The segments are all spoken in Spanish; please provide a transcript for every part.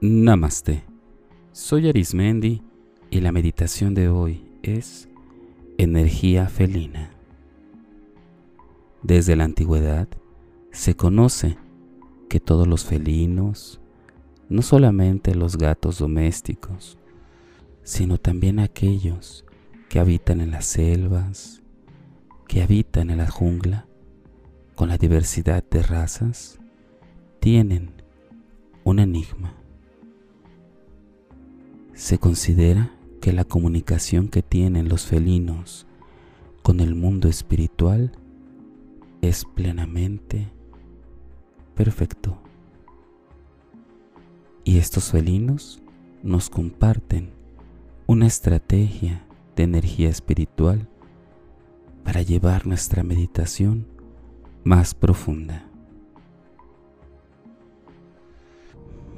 Namaste. Soy Arismendi y la meditación de hoy es energía felina. Desde la antigüedad se conoce que todos los felinos, no solamente los gatos domésticos, sino también aquellos que habitan en las selvas, que habitan en la jungla, con la diversidad de razas, tienen un enigma se considera que la comunicación que tienen los felinos con el mundo espiritual es plenamente perfecto. Y estos felinos nos comparten una estrategia de energía espiritual para llevar nuestra meditación más profunda.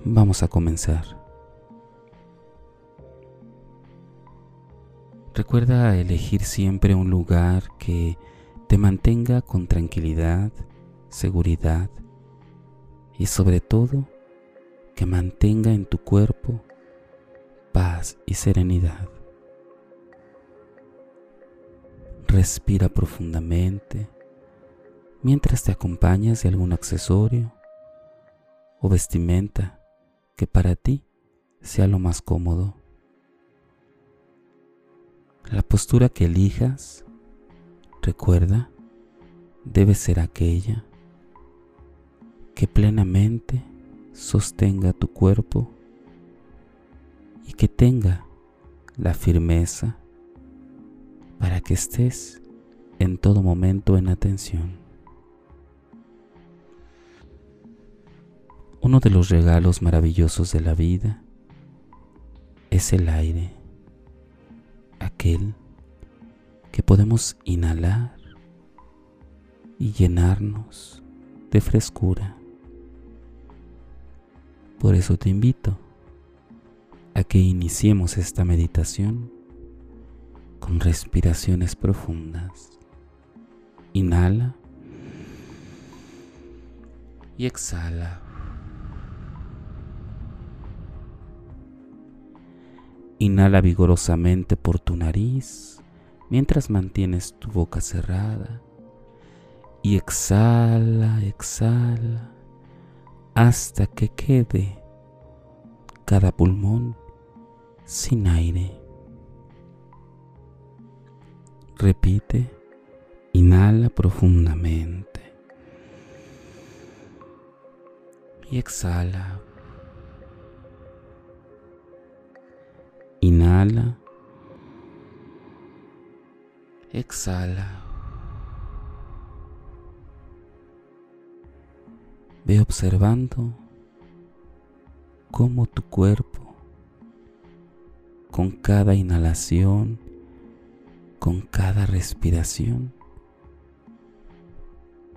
Vamos a comenzar. Recuerda elegir siempre un lugar que te mantenga con tranquilidad, seguridad y sobre todo que mantenga en tu cuerpo paz y serenidad. Respira profundamente mientras te acompañas de algún accesorio o vestimenta que para ti sea lo más cómodo. La postura que elijas, recuerda, debe ser aquella que plenamente sostenga tu cuerpo y que tenga la firmeza para que estés en todo momento en atención. Uno de los regalos maravillosos de la vida es el aire aquel que podemos inhalar y llenarnos de frescura. Por eso te invito a que iniciemos esta meditación con respiraciones profundas. Inhala y exhala. Inhala vigorosamente por tu nariz mientras mantienes tu boca cerrada. Y exhala, exhala hasta que quede cada pulmón sin aire. Repite, inhala profundamente. Y exhala Inhala. Exhala. Ve observando cómo tu cuerpo, con cada inhalación, con cada respiración,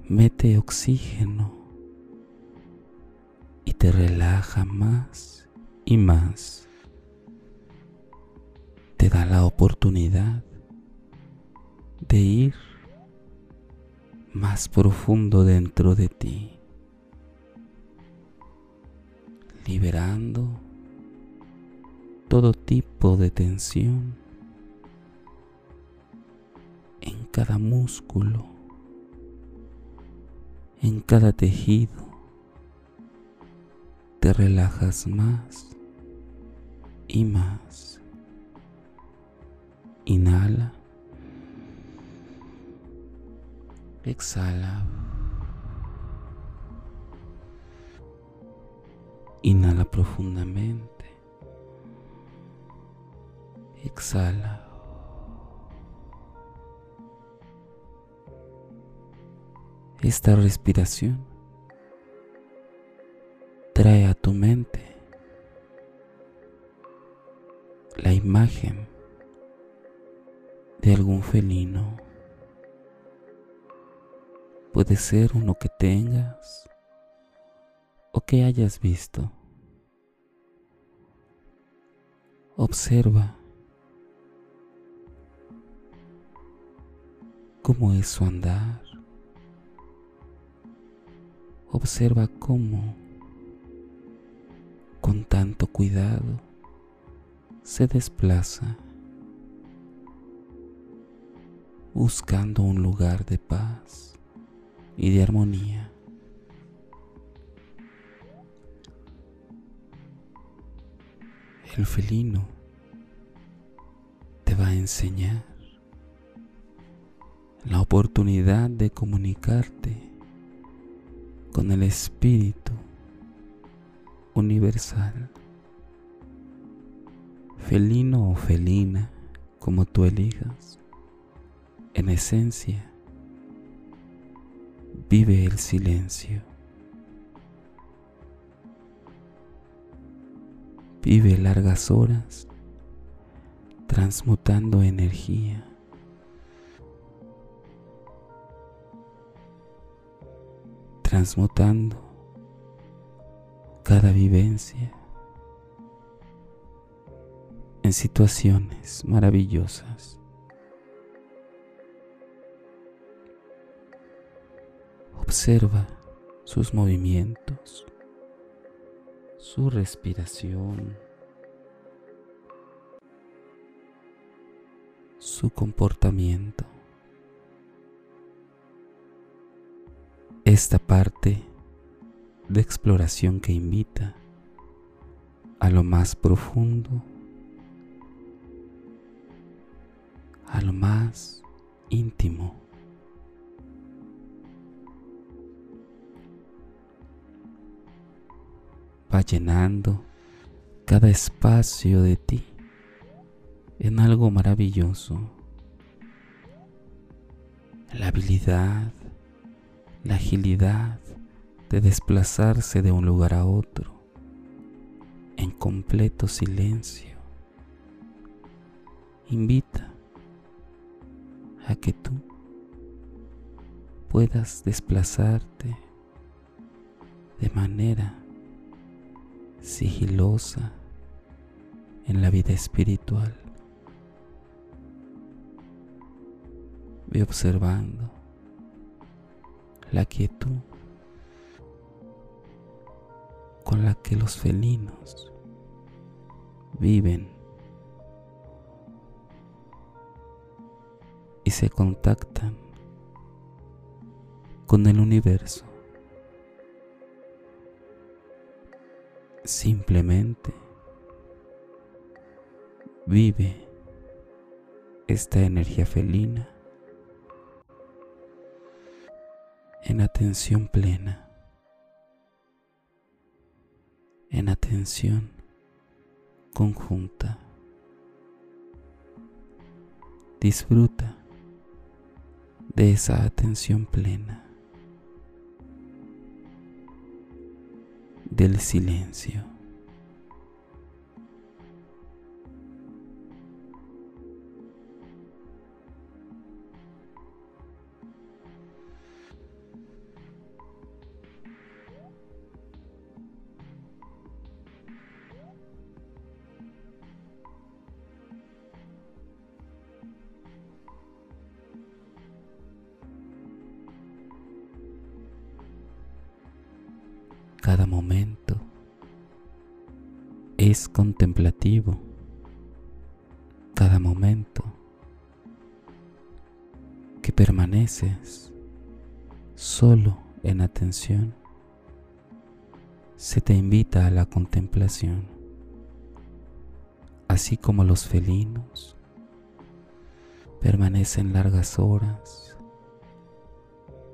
mete oxígeno y te relaja más y más te da la oportunidad de ir más profundo dentro de ti, liberando todo tipo de tensión en cada músculo, en cada tejido. Te relajas más y más. Inhala. Exhala. Inhala profundamente. Exhala. Esta respiración trae a tu mente la imagen de algún felino. Puede ser uno que tengas o que hayas visto. Observa cómo es su andar. Observa cómo con tanta autocuidado se desplaza buscando un lugar de paz y de armonía. El felino te va a enseñar la oportunidad de comunicarte con el Espíritu universal, felino o felina, como tú elijas, en esencia, vive el silencio. Vive largas horas transmutando energía. Transmutando cada vivencia en situaciones maravillosas. Observa sus movimientos, su respiración, su comportamiento. Esta parte de exploración que invita a lo más profundo, a lo más íntimo. Va llenando cada espacio de ti en algo maravilloso. La habilidad, la agilidad de desplazarse de un lugar a otro en completo silencio. Invita a que tú puedas desplazarte de manera sigilosa en la vida espiritual. Ve observando la quietud con la que los felinos viven y se contactan con el universo. Simplemente vive esta energía felina en atención plena, en atención conjunta. Disfruta de esa atención plena, del silencio. Cada momento es contemplativo. Cada momento que permaneces solo en atención se te invita a la contemplación, así como los felinos permanecen largas horas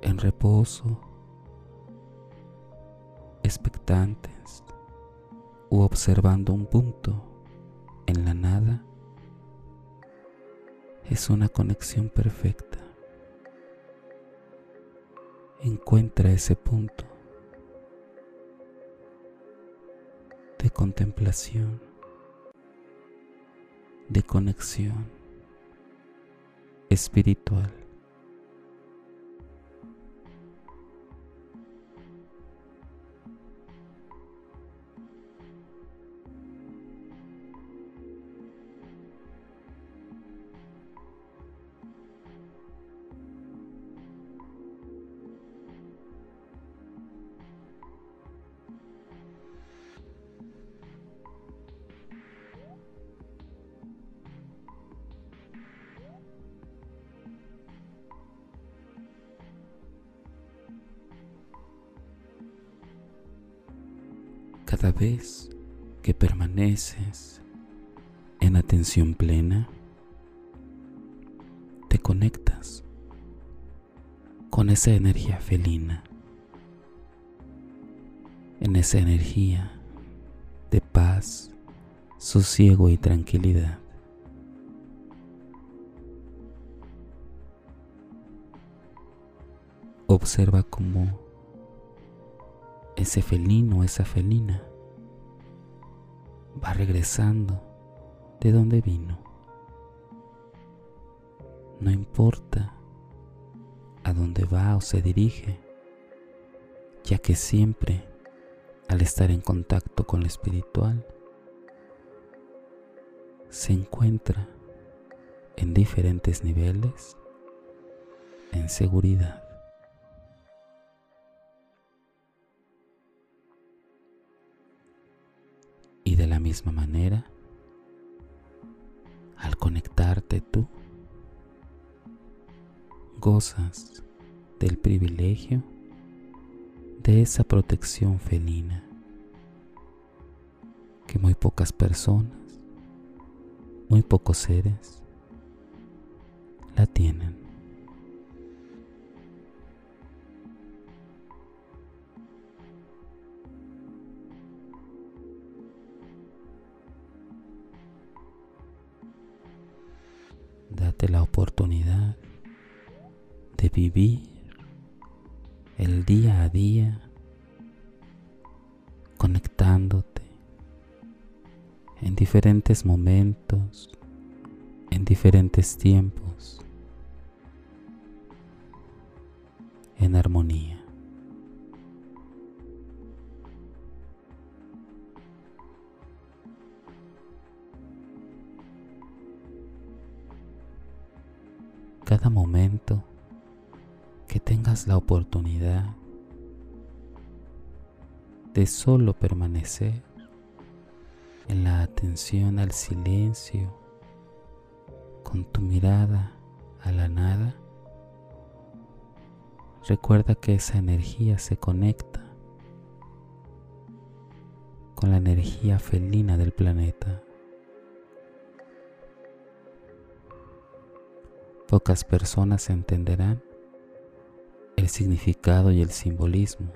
en reposo expectantes u observando un punto en la nada es una conexión perfecta. Encuentra ese punto de contemplación, de conexión espiritual. Cada vez que permaneces en atención plena, te conectas con esa energía felina, en esa energía de paz, sosiego y tranquilidad. Observa cómo ese felino, esa felina, va regresando de donde vino. No importa a dónde va o se dirige, ya que siempre al estar en contacto con lo espiritual, se encuentra en diferentes niveles en seguridad. De la misma manera, al conectarte tú, gozas del privilegio de esa protección felina que muy pocas personas, muy pocos seres la tienen. Date la oportunidad de vivir el día a día conectándote en diferentes momentos, en diferentes tiempos, en armonía. Cada momento que tengas la oportunidad de solo permanecer en la atención al silencio con tu mirada a la nada, recuerda que esa energía se conecta con la energía felina del planeta. Pocas personas entenderán el significado y el simbolismo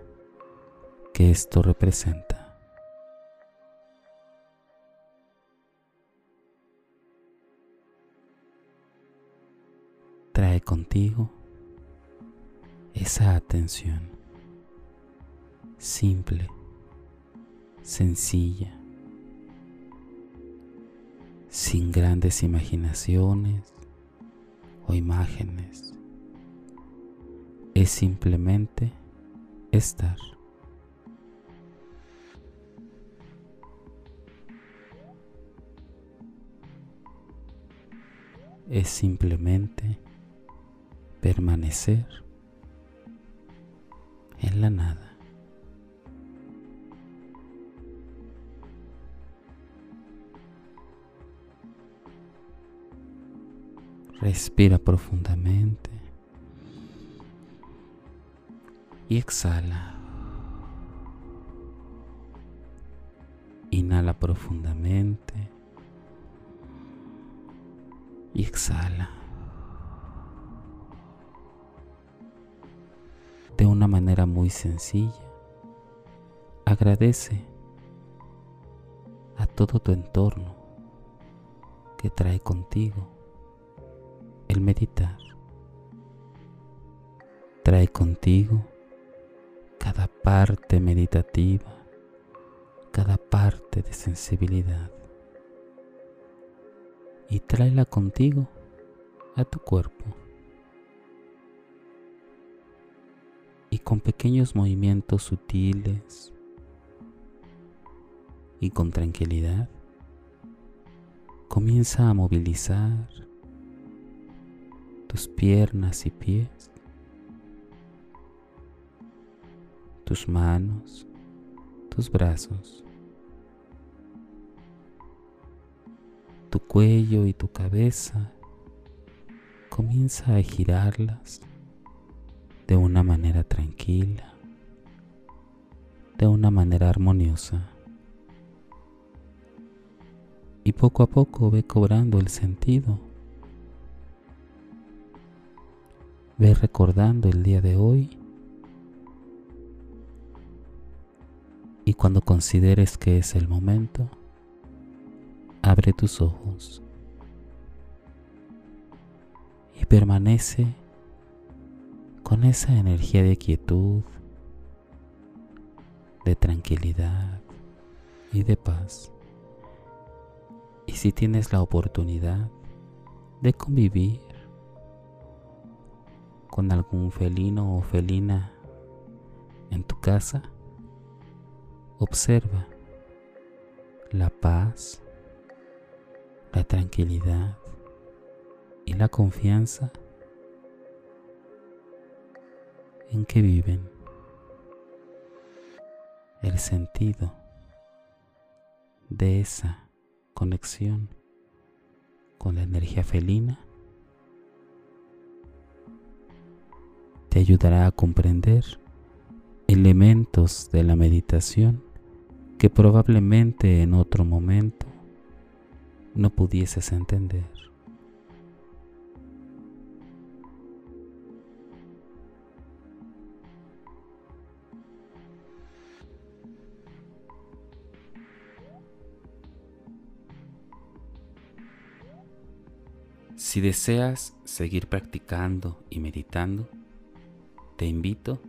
que esto representa. Trae contigo esa atención simple, sencilla, sin grandes imaginaciones, o imágenes. Es simplemente estar. Es simplemente permanecer en la nada. Respira profundamente y exhala. Inhala profundamente y exhala. De una manera muy sencilla, agradece a todo tu entorno que trae contigo el meditar. Trae contigo cada parte meditativa, cada parte de sensibilidad y tráela contigo a tu cuerpo. Y con pequeños movimientos sutiles y con tranquilidad, comienza a movilizar tus piernas y pies, tus manos, tus brazos, tu cuello y tu cabeza. Comienza a girarlas de una manera tranquila, de una manera armoniosa. y poco a poco ve cobrando el sentido. Ve recordando el día de hoy y cuando consideres que es el momento, abre tus ojos y permanece con esa energía de quietud, de tranquilidad y de paz. Y si tienes la oportunidad de convivir con algún felino o felina en tu casa, observa la paz, la tranquilidad y la confianza en que viven, el sentido de esa conexión con la energía felina te ayudará a comprender elementos de la meditación que probablemente en otro momento no pudieses entender. Si deseas seguir practicando y meditando, te invito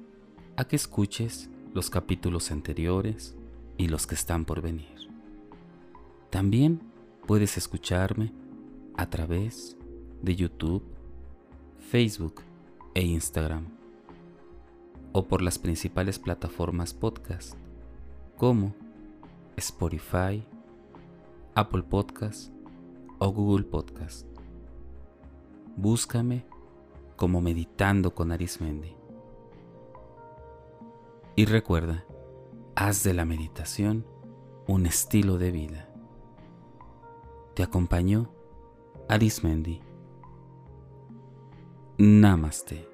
a que escuches los capítulos anteriores y los que están por venir. También puedes escucharme a través de YouTube, Facebook e Instagram o por las principales plataformas podcast como Spotify, Apple Podcast o Google Podcast búscame como meditando con Arismendi. Y recuerda, haz de la meditación un estilo de vida. Te acompañó Arismendi. Namaste.